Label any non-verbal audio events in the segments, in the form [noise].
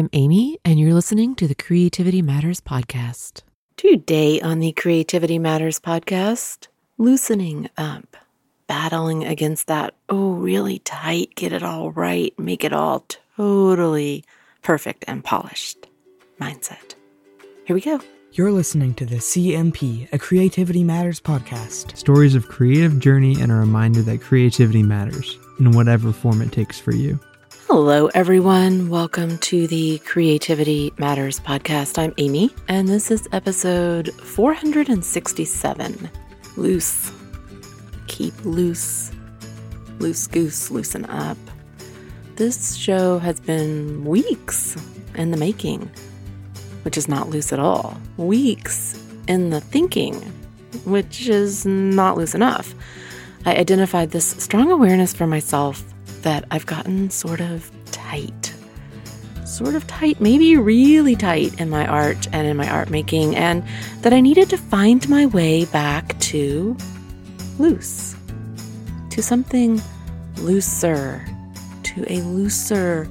I'm Amy, and you're listening to the Creativity Matters podcast. Today on the Creativity Matters podcast, loosening up, battling against that, oh, really tight, get it all right, make it all totally perfect and polished mindset. Here we go. You're listening to the CMP, a Creativity Matters podcast. Stories of creative journey and a reminder that creativity matters in whatever form it takes for you. Hello, everyone. Welcome to the Creativity Matters podcast. I'm Amy, and this is episode 467 Loose. Keep loose. Loose goose, loosen up. This show has been weeks in the making, which is not loose at all. Weeks in the thinking, which is not loose enough. I identified this strong awareness for myself that I've gotten sort of tight. Sort of tight, maybe really tight in my art and in my art making, and that I needed to find my way back to loose, to something looser, to a looser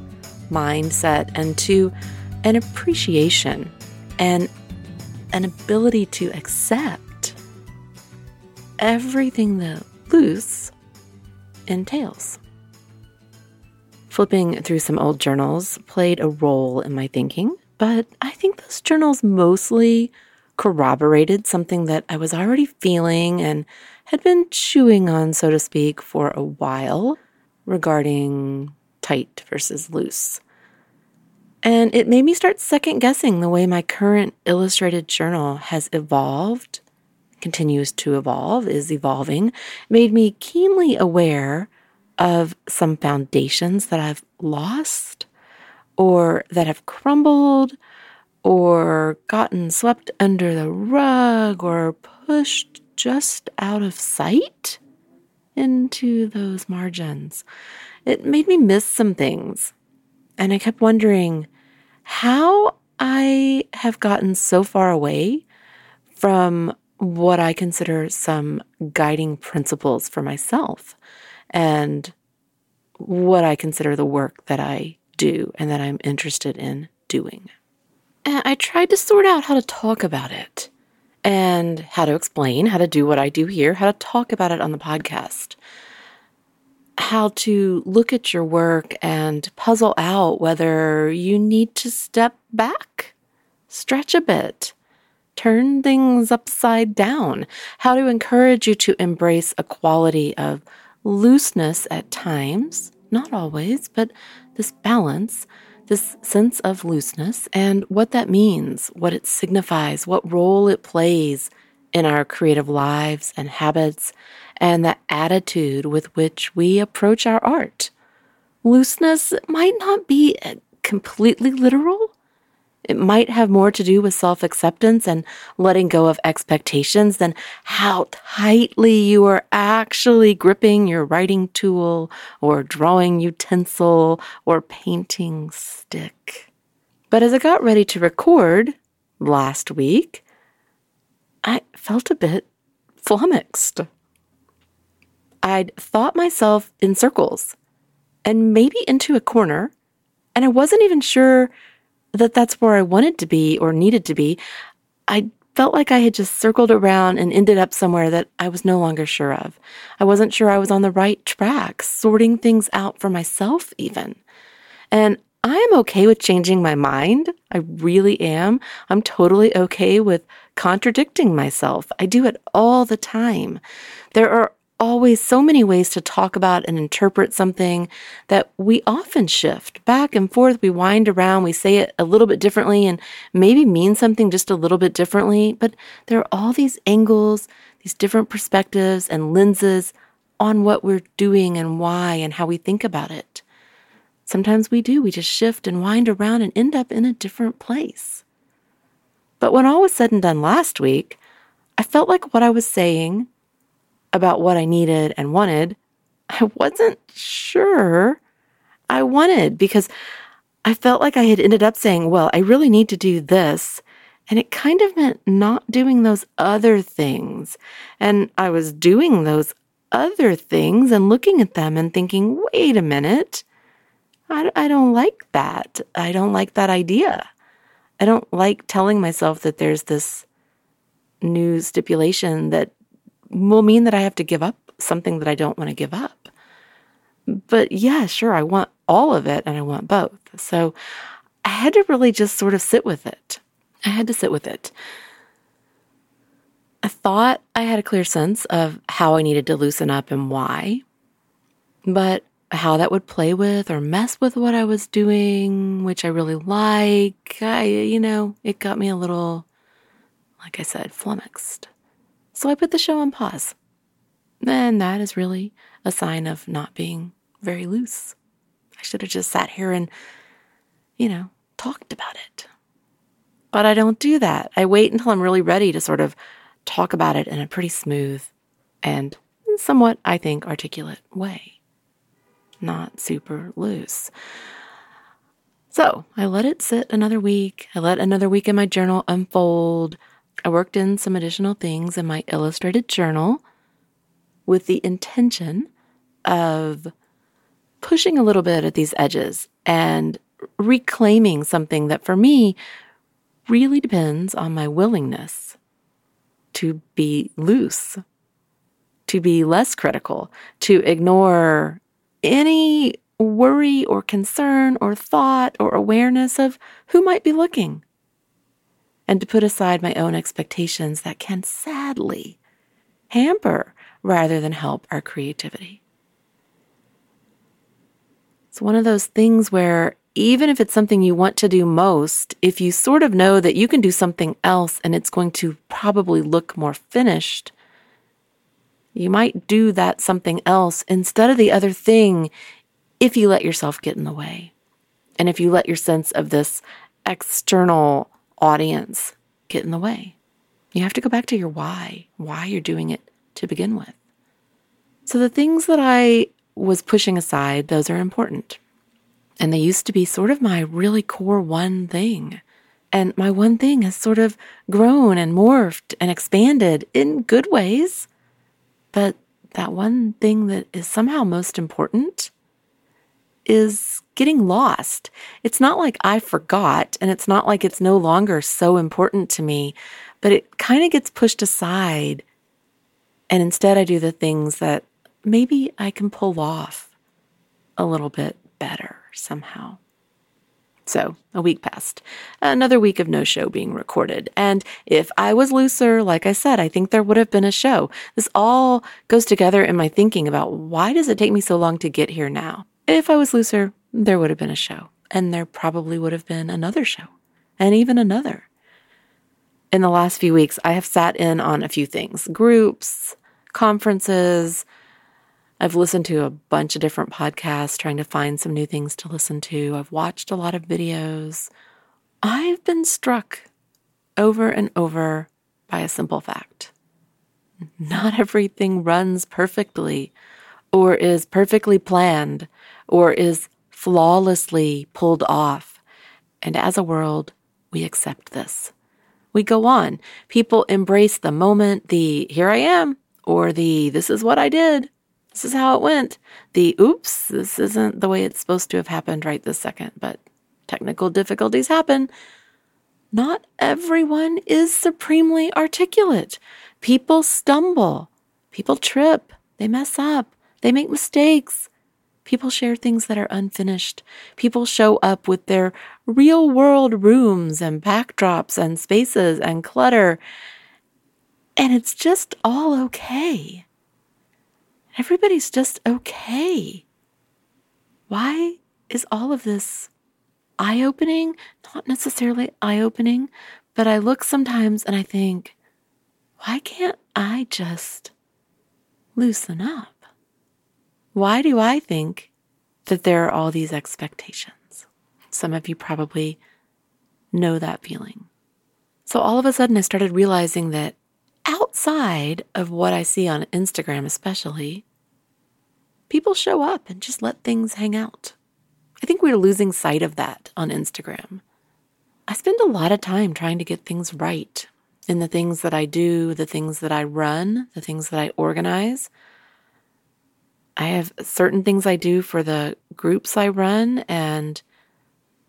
mindset, and to an appreciation and an ability to accept everything that loose entails. Flipping through some old journals played a role in my thinking, but I think those journals mostly corroborated something that I was already feeling and had been chewing on, so to speak, for a while regarding tight versus loose. And it made me start second guessing the way my current illustrated journal has evolved, continues to evolve, is evolving, made me keenly aware of some foundations that I've lost or that have crumbled or gotten swept under the rug or pushed just out of sight into those margins. It made me miss some things. And I kept wondering how I have gotten so far away from what I consider some guiding principles for myself and what I consider the work that I do and that I'm interested in doing. And I tried to sort out how to talk about it and how to explain how to do what I do here, how to talk about it on the podcast, how to look at your work and puzzle out whether you need to step back, stretch a bit, turn things upside down, how to encourage you to embrace a quality of looseness at times, not always, but this balance, this sense of looseness, and what that means, what it signifies, what role it plays in our creative lives and habits, and the attitude with which we approach our art. Looseness might not be completely literal, it might have more to do with self acceptance and letting go of expectations than how tightly you are actually gripping your writing tool or drawing utensil or painting stick. But as I got ready to record last week, I felt a bit flummoxed. I'd thought myself in circles and maybe into a corner, and I wasn't even sure that that's where I wanted to be or needed to be, I felt like I had just circled around and ended up somewhere that I was no longer sure of. I wasn't sure I was on the right track, sorting things out for myself, even. And I am okay with changing my mind. I really am. I'm totally okay with contradicting myself. I do it all the time. There are always so many ways to talk about and interpret something that we often shift back and forth. We wind around, we say it a little bit differently and maybe mean something just a little bit differently. But there are all these angles, these different perspectives and lenses on what we're doing and why and how we think about it. Sometimes we do, we just shift and wind around and end up in a different place. But when all was said and done last week, I felt like what I was saying about what I needed and wanted, I wasn't sure I wanted because I felt like I had ended up saying, well, I really need to do this. And it kind of meant not doing those other things. And I was doing those other things and looking at them and thinking, wait a minute, I, I don't like that. I don't like that idea. I don't like telling myself that there's this new stipulation that will mean that I have to give up something that I don't want to give up. But yeah, sure, I want all of it and I want both. So I had to really just sort of sit with it. I had to sit with it. I thought I had a clear sense of how I needed to loosen up and why, but how that would play with or mess with what I was doing, which I really like, I, you know, it got me a little, like I said, flummoxed. So I put the show on pause. And that is really a sign of not being very loose. I should have just sat here and, you know, talked about it. But I don't do that. I wait until I'm really ready to sort of talk about it in a pretty smooth and somewhat, I think, articulate way, not super loose. So I let it sit another week. I let another week in my journal unfold. I worked in some additional things in my illustrated journal with the intention of pushing a little bit at these edges and reclaiming something that for me really depends on my willingness to be loose, to be less critical, to ignore any worry or concern or thought or awareness of who might be looking, and to put aside my own expectations that can sadly hamper rather than help our creativity. It's one of those things where even if it's something you want to do most, if you sort of know that you can do something else and it's going to probably look more finished, you might do that something else instead of the other thing if you let yourself get in the way. And if you let your sense of this external audience get in the way, you have to go back to your why, why you're doing it to begin with. So the things that I was pushing aside, those are important. And they used to be sort of my really core one thing. And my one thing has sort of grown and morphed and expanded in good ways. But that one thing that is somehow most important is getting lost. It's not like I forgot, and it's not like it's no longer so important to me, but it kind of gets pushed aside. And instead, I do the things that maybe I can pull off a little bit better somehow. So, a week passed. Another week of no show being recorded. And if I was looser, like I said, I think there would have been a show. This all goes together in my thinking about why does it take me so long to get here now? If I was looser, there would have been a show. And there probably would have been another show. And even another. In the last few weeks, I have sat in on a few things groups, conferences, I've listened to a bunch of different podcasts trying to find some new things to listen to. I've watched a lot of videos. I've been struck over and over by a simple fact. Not everything runs perfectly, or is perfectly planned, or is flawlessly pulled off. And as a world, we accept this. We go on. People embrace the moment, the here I am, or the this is what I did, this is how it went. The oops, this isn't the way it's supposed to have happened right this second, but technical difficulties happen. Not everyone is supremely articulate. People stumble, people trip, they mess up, they make mistakes. People share things that are unfinished. People show up with their real world rooms and backdrops and spaces and clutter. And it's just all okay everybody's just okay. Why is all of this eye opening? Not necessarily eye opening, but I look sometimes and I think, why can't I just loosen up? Why do I think that there are all these expectations? Some of you probably know that feeling. So all of a sudden, I started realizing that outside of what I see on Instagram, especially, people show up and just let things hang out. I think we're losing sight of that on Instagram. I spend a lot of time trying to get things right in the things that I do, the things that I run, the things that I organize. I have certain things I do for the groups I run and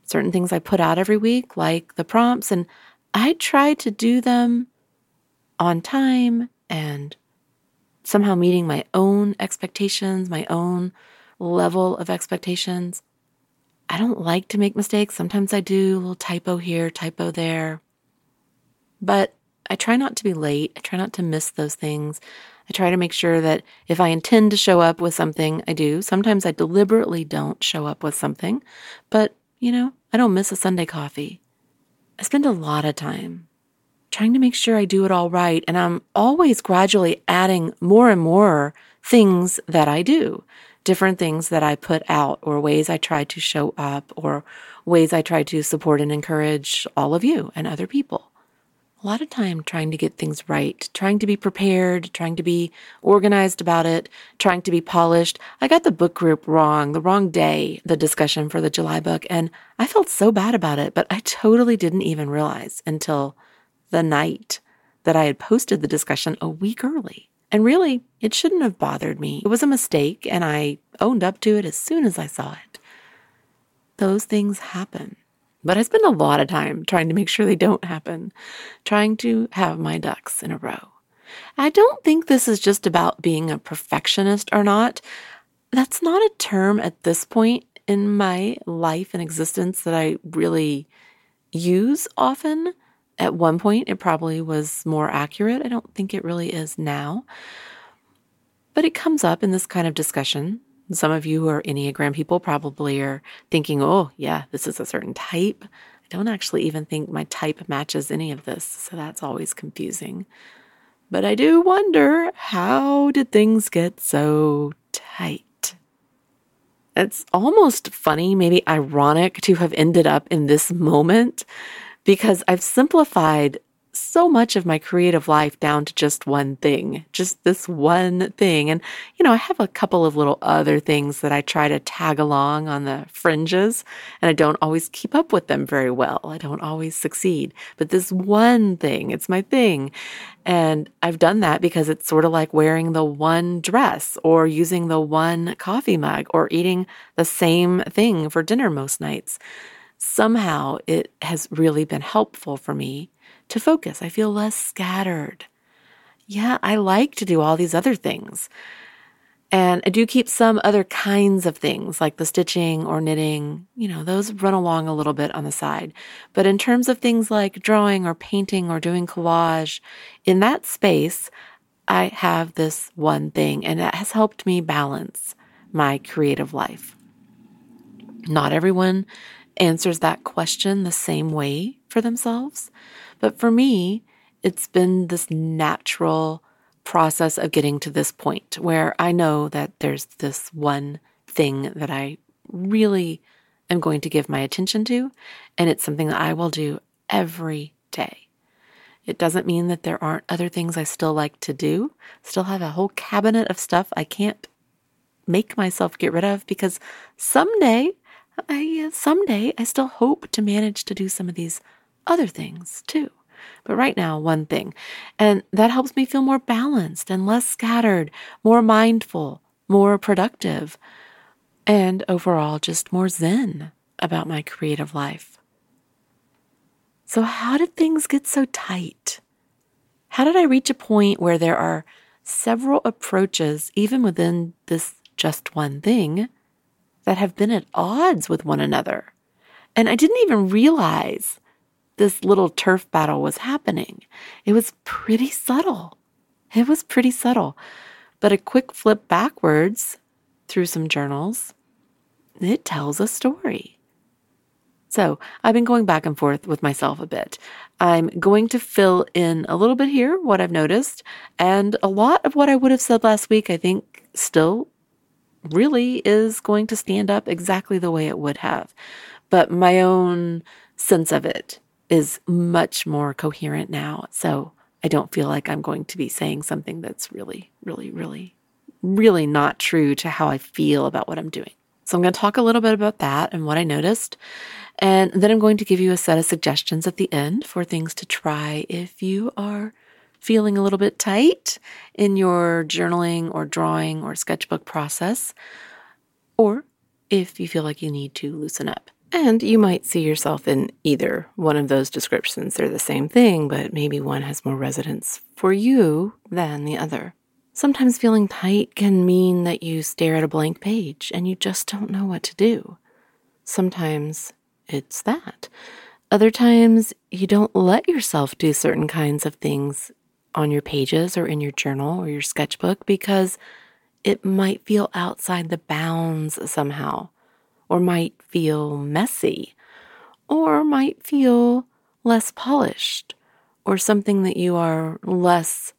certain things I put out every week, like the prompts, and I try to do them on time and somehow meeting my own expectations, my own level of expectations. I don't like to make mistakes. Sometimes I do a little typo here, typo there. But I try not to be late. I try not to miss those things. I try to make sure that if I intend to show up with something, I do. Sometimes I deliberately don't show up with something, but you know, I don't miss a Sunday coffee. I spend a lot of time trying to make sure I do it all right, and I'm always gradually adding more and more things that I do, different things that I put out, or ways I try to show up, or ways I try to support and encourage all of you and other people a lot of time trying to get things right, trying to be prepared, trying to be organized about it, trying to be polished. I got the book group wrong, the wrong day, the discussion for the July book, and I felt so bad about it, but I totally didn't even realize until the night that I had posted the discussion a week early. And really, it shouldn't have bothered me. It was a mistake, and I owned up to it as soon as I saw it. Those things happen. But I spend a lot of time trying to make sure they don't happen, trying to have my ducks in a row. I don't think this is just about being a perfectionist or not. That's not a term at this point in my life and existence that I really use often. At one point, it probably was more accurate. I don't think it really is now. But it comes up in this kind of discussion some of you who are Enneagram people probably are thinking, oh, yeah, this is a certain type. I don't actually even think my type matches any of this, so that's always confusing. But I do wonder how did things get so tight? It's almost funny, maybe ironic to have ended up in this moment because I've simplified so much of my creative life down to just one thing, just this one thing. And, you know, I have a couple of little other things that I try to tag along on the fringes, and I don't always keep up with them very well. I don't always succeed. But this one thing, it's my thing. And I've done that because it's sort of like wearing the one dress or using the one coffee mug or eating the same thing for dinner most nights. Somehow it has really been helpful for me to focus. I feel less scattered. Yeah, I like to do all these other things. And I do keep some other kinds of things like the stitching or knitting, you know, those run along a little bit on the side. But in terms of things like drawing or painting or doing collage, in that space, I have this one thing and it has helped me balance my creative life. Not everyone answers that question the same way for themselves. But for me, it's been this natural process of getting to this point where I know that there's this one thing that I really am going to give my attention to, and it's something that I will do every day. It doesn't mean that there aren't other things I still like to do. Still have a whole cabinet of stuff I can't make myself get rid of because someday I uh, someday I still hope to manage to do some of these other things too. But right now, one thing. And that helps me feel more balanced and less scattered, more mindful, more productive, and overall just more zen about my creative life. So, how did things get so tight? How did I reach a point where there are several approaches, even within this just one thing, that have been at odds with one another? And I didn't even realize this little turf battle was happening. It was pretty subtle. It was pretty subtle. But a quick flip backwards through some journals, it tells a story. So I've been going back and forth with myself a bit. I'm going to fill in a little bit here what I've noticed, and a lot of what I would have said last week, I think, still really is going to stand up exactly the way it would have. But my own sense of it is much more coherent now. So I don't feel like I'm going to be saying something that's really, really, really, really not true to how I feel about what I'm doing. So I'm going to talk a little bit about that and what I noticed. And then I'm going to give you a set of suggestions at the end for things to try if you are feeling a little bit tight in your journaling or drawing or sketchbook process, or if you feel like you need to loosen up. And you might see yourself in either one of those descriptions. They're the same thing, but maybe one has more resonance for you than the other. Sometimes feeling tight can mean that you stare at a blank page and you just don't know what to do. Sometimes it's that. Other times you don't let yourself do certain kinds of things on your pages or in your journal or your sketchbook because it might feel outside the bounds somehow, or might feel messy, or might feel less polished, or something that you are less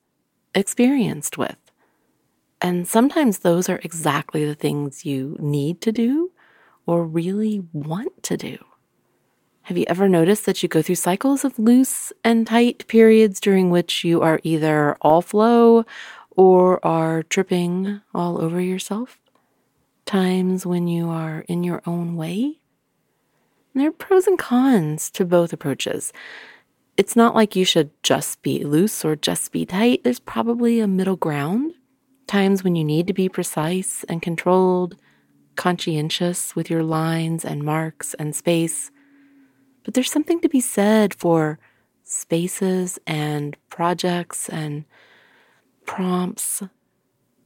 experienced with. And sometimes those are exactly the things you need to do or really want to do. Have you ever noticed that you go through cycles of loose and tight periods during which you are either all flow or are tripping all over yourself? Times when you are in your own way? there are pros and cons to both approaches. It's not like you should just be loose or just be tight. There's probably a middle ground. Times when you need to be precise and controlled, conscientious with your lines and marks and space but there's something to be said for spaces and projects and prompts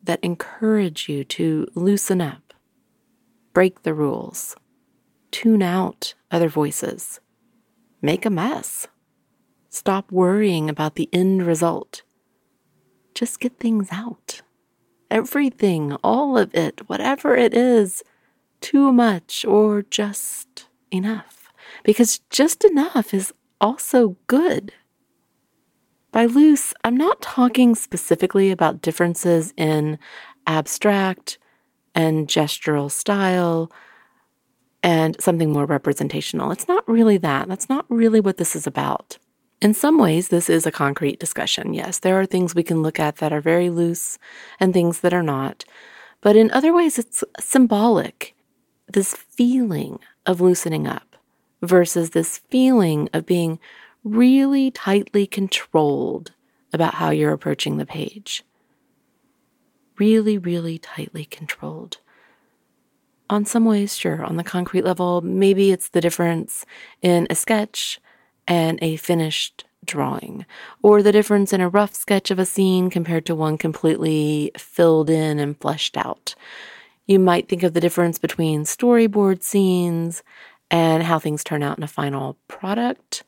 that encourage you to loosen up, break the rules, tune out other voices, make a mess, stop worrying about the end result. Just get things out. Everything, all of it, whatever it is, too much or just enough because just enough is also good. By loose, I'm not talking specifically about differences in abstract and gestural style and something more representational. It's not really that. That's not really what this is about. In some ways, this is a concrete discussion. Yes, there are things we can look at that are very loose and things that are not. But in other ways, it's symbolic. This feeling of loosening up versus this feeling of being really tightly controlled about how you're approaching the page. Really, really tightly controlled. On some ways, sure, on the concrete level, maybe it's the difference in a sketch and a finished drawing, or the difference in a rough sketch of a scene compared to one completely filled in and fleshed out. You might think of the difference between storyboard scenes and how things turn out in a final product,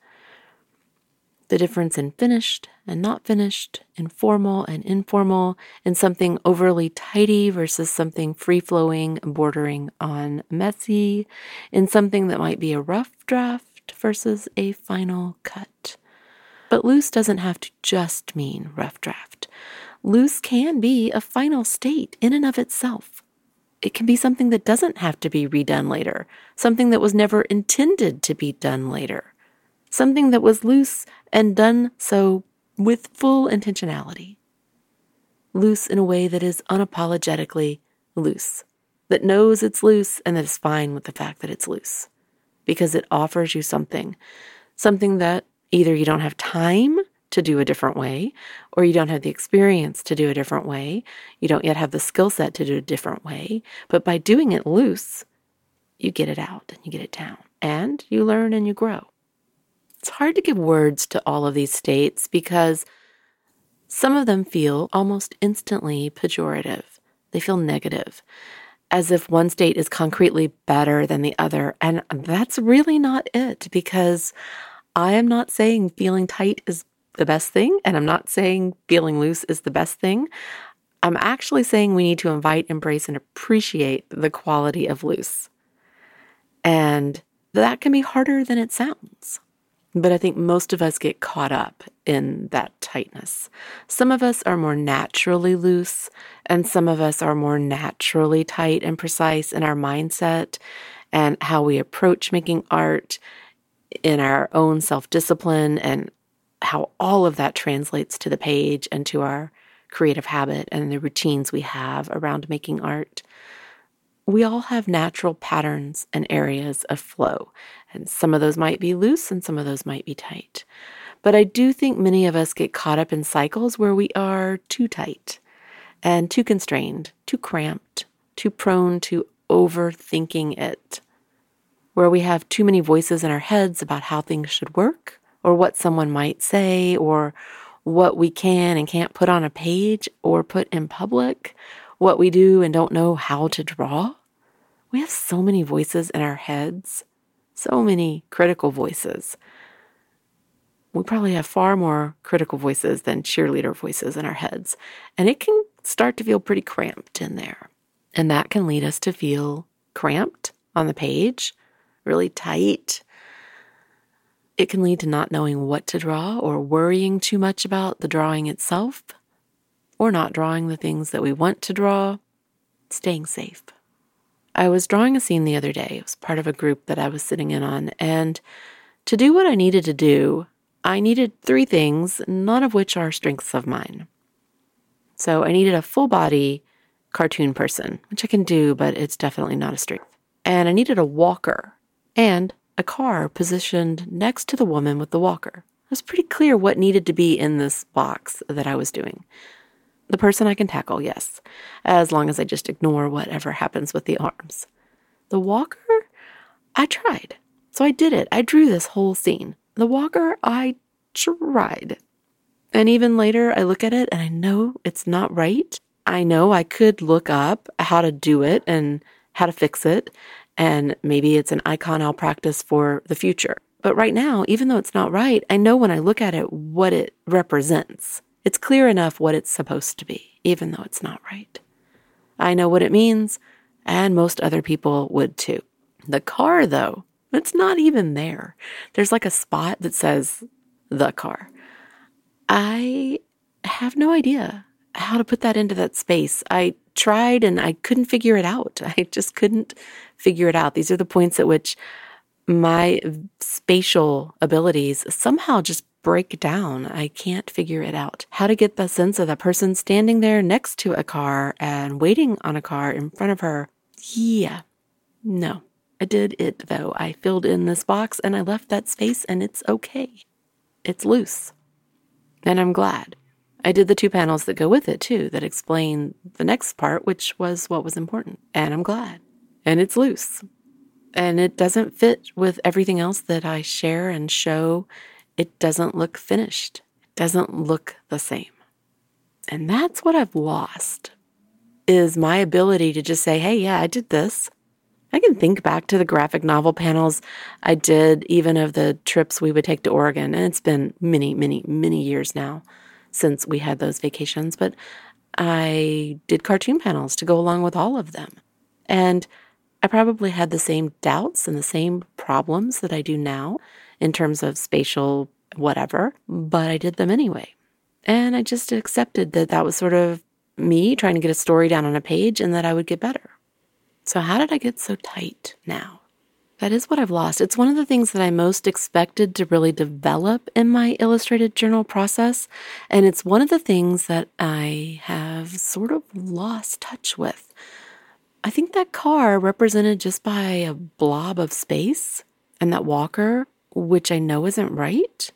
the difference in finished and not finished, informal and informal, in something overly tidy versus something free flowing, bordering on messy, in something that might be a rough draft versus a final cut. But loose doesn't have to just mean rough draft. Loose can be a final state in and of itself it can be something that doesn't have to be redone later, something that was never intended to be done later, something that was loose and done so with full intentionality. Loose in a way that is unapologetically loose, that knows it's loose and that is fine with the fact that it's loose, because it offers you something, something that either you don't have time to do a different way, or you don't have the experience to do a different way. You don't yet have the skill set to do a different way. But by doing it loose, you get it out and you get it down, and you learn and you grow. It's hard to give words to all of these states because some of them feel almost instantly pejorative. They feel negative, as if one state is concretely better than the other. And that's really not it because I am not saying feeling tight is the best thing. And I'm not saying feeling loose is the best thing. I'm actually saying we need to invite, embrace, and appreciate the quality of loose. And that can be harder than it sounds. But I think most of us get caught up in that tightness. Some of us are more naturally loose, and some of us are more naturally tight and precise in our mindset and how we approach making art in our own self discipline and how all of that translates to the page and to our creative habit and the routines we have around making art. We all have natural patterns and areas of flow, and some of those might be loose and some of those might be tight. But I do think many of us get caught up in cycles where we are too tight and too constrained, too cramped, too prone to overthinking it, where we have too many voices in our heads about how things should work or what someone might say or what we can and can't put on a page or put in public, what we do and don't know how to draw. We have so many voices in our heads, so many critical voices. We probably have far more critical voices than cheerleader voices in our heads, and it can start to feel pretty cramped in there. And that can lead us to feel cramped on the page, really tight. It can lead to not knowing what to draw or worrying too much about the drawing itself, or not drawing the things that we want to draw, staying safe. I was drawing a scene the other day. It was part of a group that I was sitting in on. And to do what I needed to do, I needed three things, none of which are strengths of mine. So I needed a full body cartoon person, which I can do, but it's definitely not a strength. And I needed a walker and a car positioned next to the woman with the walker. It was pretty clear what needed to be in this box that I was doing. The person I can tackle, yes, as long as I just ignore whatever happens with the arms. The walker, I tried. So I did it. I drew this whole scene. The walker, I tried. And even later, I look at it and I know it's not right. I know I could look up how to do it and how to fix it. And maybe it's an icon I'll practice for the future. But right now, even though it's not right, I know when I look at it what it represents. It's clear enough what it's supposed to be, even though it's not right. I know what it means, and most other people would too. The car, though, it's not even there. There's like a spot that says the car. I have no idea how to put that into that space. I tried and I couldn't figure it out. [laughs] I just couldn't figure it out. These are the points at which my spatial abilities somehow just break down. I can't figure it out. How to get the sense of the person standing there next to a car and waiting on a car in front of her. Yeah. No. I did it though. I filled in this box and I left that space and it's okay. It's loose. And I'm glad. I did the two panels that go with it too, that explain the next part, which was what was important. And I'm glad. And it's loose. And it doesn't fit with everything else that I share and show it doesn't look finished. It doesn't look the same. And that's what I've lost is my ability to just say, hey, yeah, I did this. I can think back to the graphic novel panels I did, even of the trips we would take to Oregon. And it's been many, many, many years now since we had those vacations. But I did cartoon panels to go along with all of them. And I probably had the same doubts and the same problems that I do now in terms of spatial whatever, but I did them anyway. And I just accepted that that was sort of me trying to get a story down on a page and that I would get better. So, how did I get so tight now? That is what I've lost. It's one of the things that I most expected to really develop in my illustrated journal process. And it's one of the things that I have sort of lost touch with. I think that car represented just by a blob of space, and that walker which I know isn't right,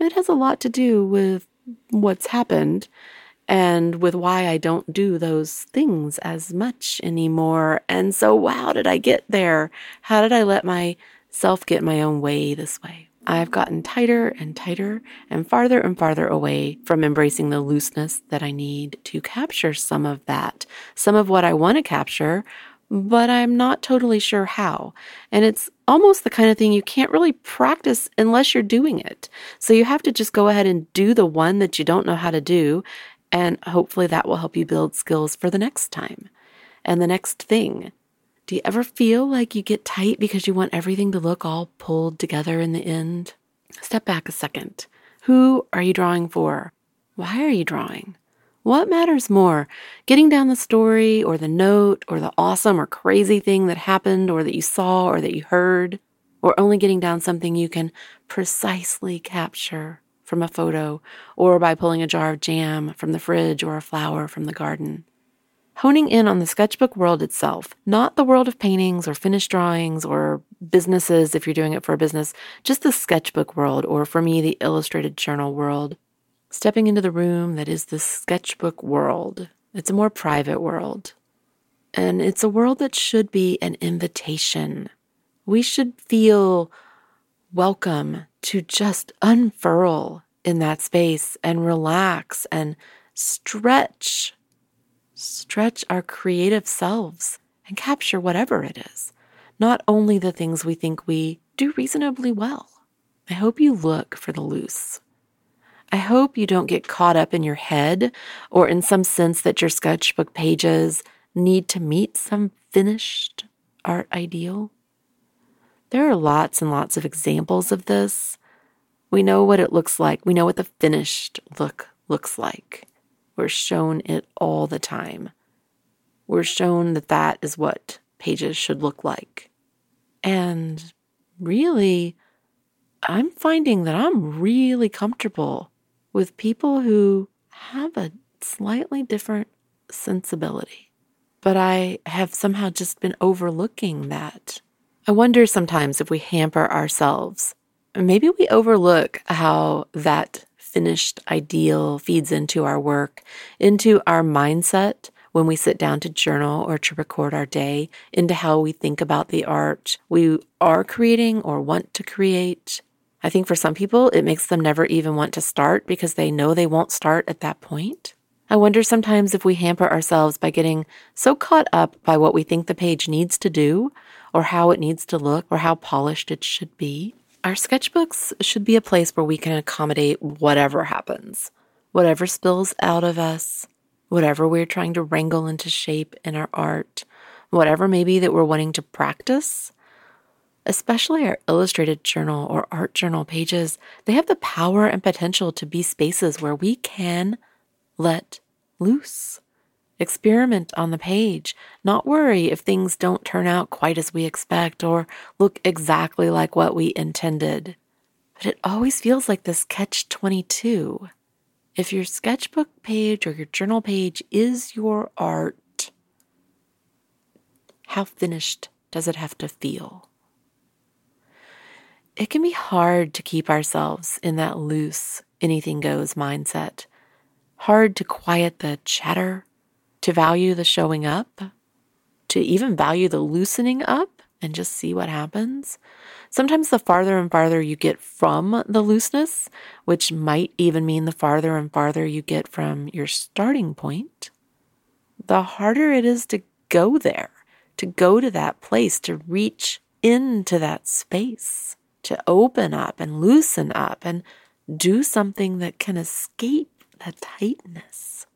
it has a lot to do with what's happened and with why I don't do those things as much anymore. And so, how did I get there? How did I let myself get my own way this way? I've gotten tighter and tighter and farther and farther away from embracing the looseness that I need to capture some of that, some of what I want to capture, but I'm not totally sure how. And it's almost the kind of thing you can't really practice unless you're doing it. So you have to just go ahead and do the one that you don't know how to do. And hopefully that will help you build skills for the next time and the next thing. Do you ever feel like you get tight because you want everything to look all pulled together in the end? Step back a second. Who are you drawing for? Why are you drawing? What matters more, getting down the story or the note or the awesome or crazy thing that happened or that you saw or that you heard, or only getting down something you can precisely capture from a photo or by pulling a jar of jam from the fridge or a flower from the garden? honing in on the sketchbook world itself, not the world of paintings or finished drawings or businesses if you're doing it for a business, just the sketchbook world, or for me, the illustrated journal world. Stepping into the room that is the sketchbook world. It's a more private world. And it's a world that should be an invitation. We should feel welcome to just unfurl in that space and relax and stretch stretch our creative selves and capture whatever it is, not only the things we think we do reasonably well. I hope you look for the loose. I hope you don't get caught up in your head or in some sense that your sketchbook pages need to meet some finished art ideal. There are lots and lots of examples of this. We know what it looks like. We know what the finished look looks like. We're shown it all the time. We're shown that that is what pages should look like. And really, I'm finding that I'm really comfortable with people who have a slightly different sensibility. But I have somehow just been overlooking that. I wonder sometimes if we hamper ourselves. Maybe we overlook how that finished ideal feeds into our work, into our mindset when we sit down to journal or to record our day, into how we think about the art we are creating or want to create. I think for some people, it makes them never even want to start because they know they won't start at that point. I wonder sometimes if we hamper ourselves by getting so caught up by what we think the page needs to do, or how it needs to look, or how polished it should be, our sketchbooks should be a place where we can accommodate whatever happens, whatever spills out of us, whatever we're trying to wrangle into shape in our art, whatever maybe that we're wanting to practice. Especially our illustrated journal or art journal pages, they have the power and potential to be spaces where we can let loose. Experiment on the page, not worry if things don't turn out quite as we expect or look exactly like what we intended. But it always feels like this catch 22. If your sketchbook page or your journal page is your art, how finished does it have to feel? It can be hard to keep ourselves in that loose, anything goes mindset. Hard to quiet the chatter to value the showing up, to even value the loosening up and just see what happens. Sometimes the farther and farther you get from the looseness, which might even mean the farther and farther you get from your starting point, the harder it is to go there, to go to that place, to reach into that space, to open up and loosen up and do something that can escape that tightness.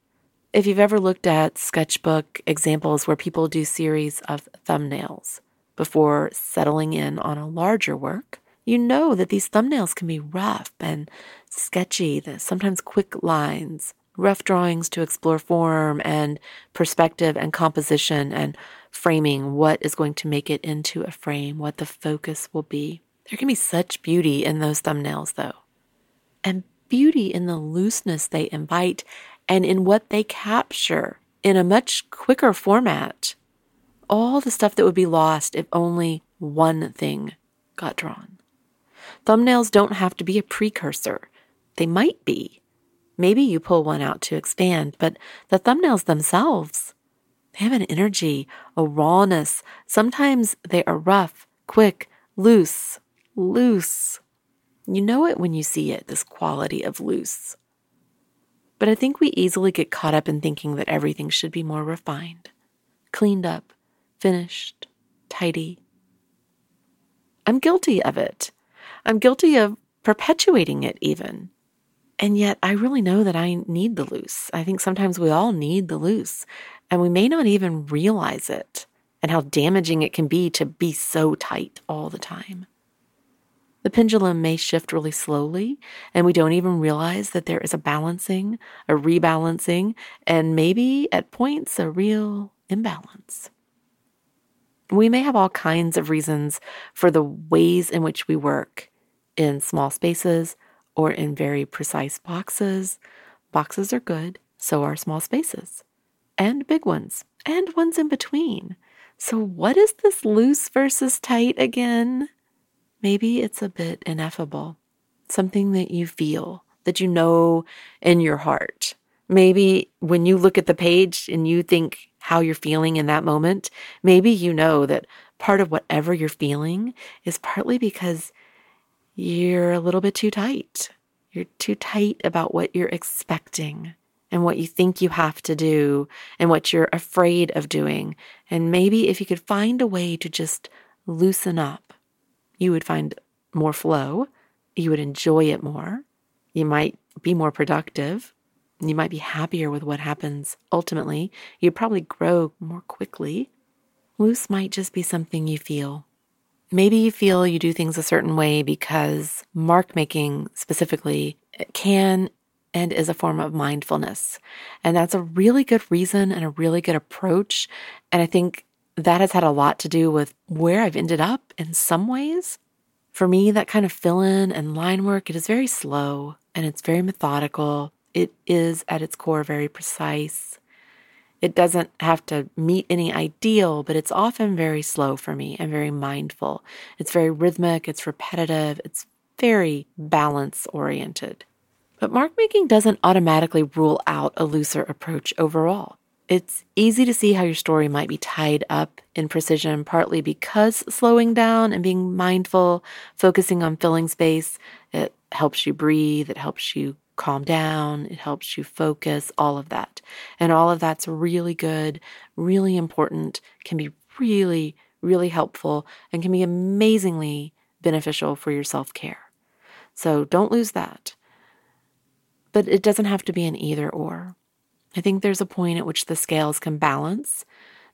If you've ever looked at sketchbook examples where people do series of thumbnails before settling in on a larger work, you know that these thumbnails can be rough and sketchy, sometimes quick lines, rough drawings to explore form and perspective and composition and framing what is going to make it into a frame, what the focus will be. There can be such beauty in those thumbnails, though, and beauty in the looseness they invite and in what they capture in a much quicker format. All the stuff that would be lost if only one thing got drawn. Thumbnails don't have to be a precursor. They might be. Maybe you pull one out to expand, but the thumbnails themselves, they have an energy, a rawness. Sometimes they are rough, quick, loose, loose. You know it when you see it, this quality of loose. But I think we easily get caught up in thinking that everything should be more refined, cleaned up, finished, tidy. I'm guilty of it. I'm guilty of perpetuating it, even. And yet, I really know that I need the loose. I think sometimes we all need the loose, and we may not even realize it and how damaging it can be to be so tight all the time. The pendulum may shift really slowly, and we don't even realize that there is a balancing, a rebalancing, and maybe at points a real imbalance. We may have all kinds of reasons for the ways in which we work in small spaces or in very precise boxes. Boxes are good, so are small spaces. and big ones and ones in between. So, what is this loose versus tight again? Maybe it's a bit ineffable, something that you feel, that you know in your heart. Maybe when you look at the page and you think how you're feeling in that moment, maybe you know that part of whatever you're feeling is partly because you're a little bit too tight. You're too tight about what you're expecting and what you think you have to do and what you're afraid of doing. And maybe if you could find a way to just loosen up, you would find more flow. You would enjoy it more. You might be more productive. You might be happier with what happens ultimately. You'd probably grow more quickly. Loose might just be something you feel. Maybe you feel you do things a certain way because mark making specifically can and is a form of mindfulness. And that's a really good reason and a really good approach. And I think that has had a lot to do with where I've ended up in some ways. For me, that kind of fill in and line work, it is very slow and it's very methodical. It is at its core very precise. It doesn't have to meet any ideal, but it's often very slow for me and very mindful. It's very rhythmic, it's repetitive, it's very balance oriented. But mark making doesn't automatically rule out a looser approach overall. It's easy to see how your story might be tied up in precision, partly because slowing down and being mindful, focusing on filling space, it helps you breathe, it helps you calm down, it helps you focus, all of that. And all of that's really good, really important, can be really, really helpful, and can be amazingly beneficial for your self care. So don't lose that. But it doesn't have to be an either or. I think there's a point at which the scales can balance.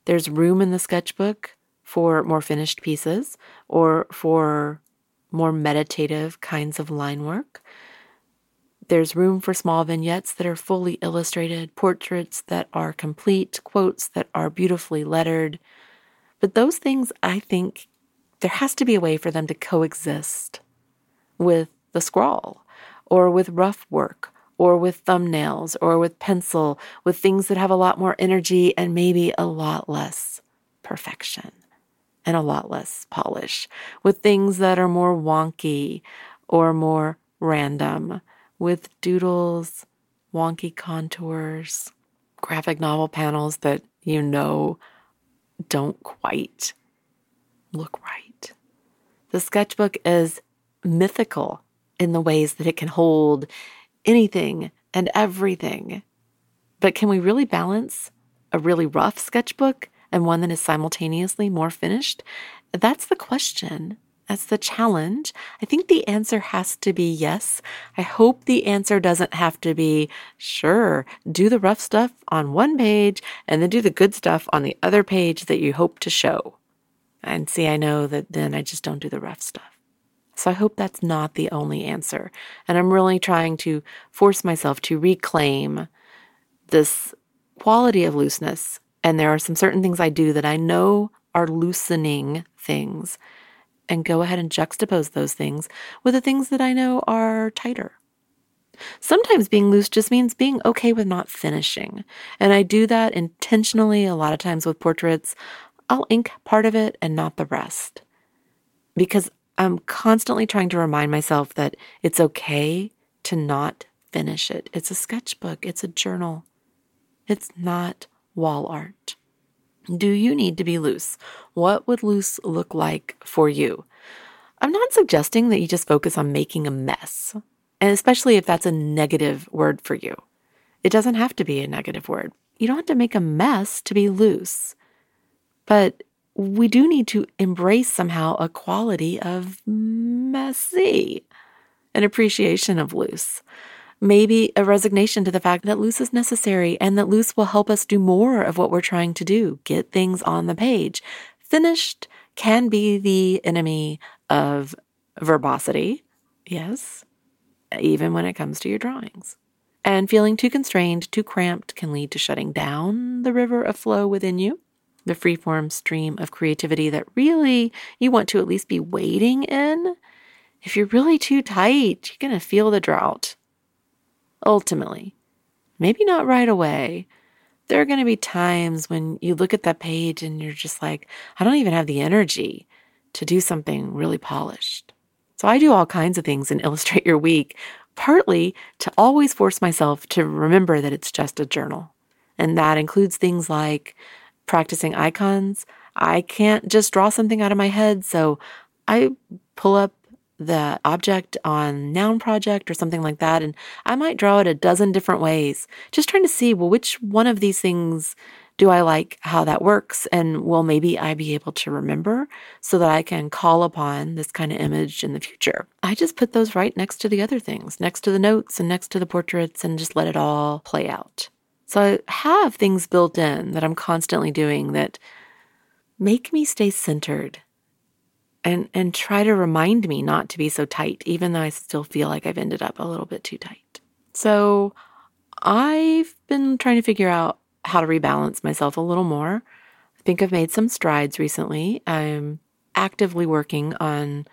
There's room in the sketchbook for more finished pieces or for more meditative kinds of line work. There's room for small vignettes that are fully illustrated, portraits that are complete, quotes that are beautifully lettered. But those things, I think, there has to be a way for them to coexist with the scrawl or with rough work or with thumbnails or with pencil, with things that have a lot more energy and maybe a lot less perfection and a lot less polish, with things that are more wonky or more random, with doodles, wonky contours, graphic novel panels that you know don't quite look right. The sketchbook is mythical in the ways that it can hold anything and everything. But can we really balance a really rough sketchbook and one that is simultaneously more finished? That's the question. That's the challenge. I think the answer has to be yes. I hope the answer doesn't have to be sure, do the rough stuff on one page and then do the good stuff on the other page that you hope to show. And see, I know that then I just don't do the rough stuff. So I hope that's not the only answer. And I'm really trying to force myself to reclaim this quality of looseness. And there are some certain things I do that I know are loosening things and go ahead and juxtapose those things with the things that I know are tighter. Sometimes being loose just means being okay with not finishing. And I do that intentionally a lot of times with portraits. I'll ink part of it and not the rest. Because I'm constantly trying to remind myself that it's okay to not finish it. It's a sketchbook, it's a journal, it's not wall art. Do you need to be loose? What would loose look like for you? I'm not suggesting that you just focus on making a mess, and especially if that's a negative word for you. It doesn't have to be a negative word. You don't have to make a mess to be loose. But we do need to embrace somehow a quality of messy, an appreciation of loose. Maybe a resignation to the fact that loose is necessary and that loose will help us do more of what we're trying to do, get things on the page. Finished can be the enemy of verbosity, yes, even when it comes to your drawings. And feeling too constrained, too cramped can lead to shutting down the river of flow within you the freeform stream of creativity that really you want to at least be wading in. If you're really too tight, you're going to feel the drought. Ultimately, maybe not right away, there are going to be times when you look at that page and you're just like, I don't even have the energy to do something really polished. So I do all kinds of things in [laughs] Illustrate Your Week, partly to always force myself to remember that it's just a journal. And that includes things like practicing icons. I can't just draw something out of my head, so I pull up the object on noun project or something like that and i might draw it a dozen different ways just trying to see well which one of these things do i like how that works and will maybe i be able to remember so that i can call upon this kind of image in the future i just put those right next to the other things next to the notes and next to the portraits and just let it all play out so i have things built in that i'm constantly doing that make me stay centered and and try to remind me not to be so tight even though I still feel like I've ended up a little bit too tight. So I've been trying to figure out how to rebalance myself a little more. I think I've made some strides recently. I'm actively working on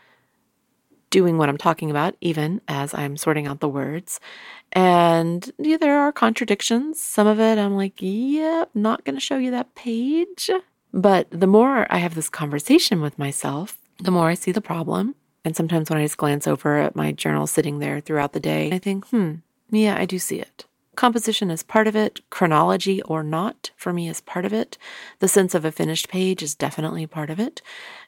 doing what I'm talking about, even as I'm sorting out the words. And yeah, there are contradictions. Some of it I'm like, yep, not going to show you that page. But the more I have this conversation with myself, the more I see the problem. And sometimes when I just glance over at my journal sitting there throughout the day, I think, hmm, yeah, I do see it. Composition is part of it, chronology or not for me is part of it. The sense of a finished page is definitely part of it.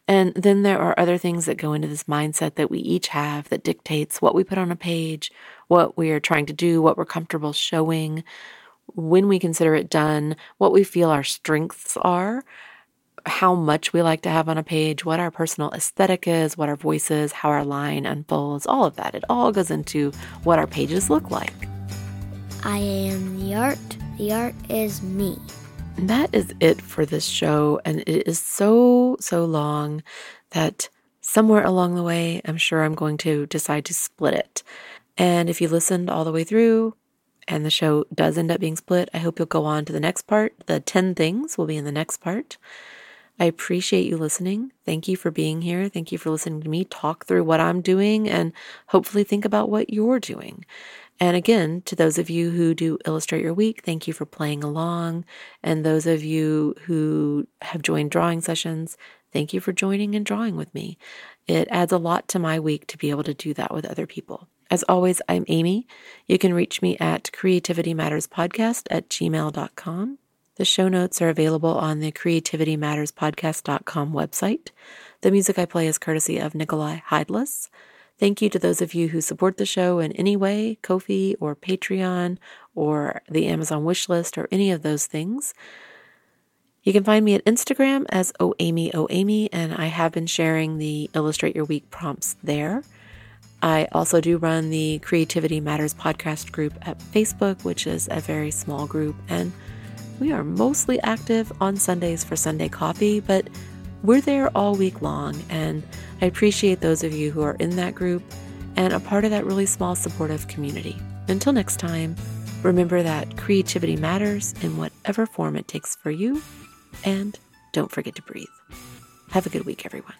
And then there are other things that go into this mindset that we each have that dictates what we put on a page, what we are trying to do, what we're comfortable showing, when we consider it done, what we feel our strengths are how much we like to have on a page, what our personal aesthetic is, what our voice is, how our line unfolds, all of that. It all goes into what our pages look like. I am the art, the art is me. That is it for this show. And it is so, so long that somewhere along the way, I'm sure I'm going to decide to split it. And if you listened all the way through, and the show does end up being split, I hope you'll go on to the next part. The 10 things will be in the next part. I appreciate you listening. Thank you for being here. Thank you for listening to me talk through what I'm doing and hopefully think about what you're doing. And again, to those of you who do Illustrate Your Week, thank you for playing along. And those of you who have joined drawing sessions, thank you for joining and drawing with me. It adds a lot to my week to be able to do that with other people. As always, I'm Amy. You can reach me at creativitymatterspodcast at gmail.com. The show notes are available on the creativitymatterspodcast.com website. The music I play is courtesy of Nicolai Heidlas. Thank you to those of you who support the show in any way, Ko-fi or Patreon or the Amazon wish list or any of those things. You can find me at Instagram as OAmyOAmy, and I have been sharing the Illustrate Your Week prompts there. I also do run the Creativity Matters podcast group at Facebook, which is a very small group, and we are mostly active on Sundays for Sunday coffee, but we're there all week long, and I appreciate those of you who are in that group and a part of that really small supportive community. Until next time, remember that creativity matters in whatever form it takes for you, and don't forget to breathe. Have a good week, everyone.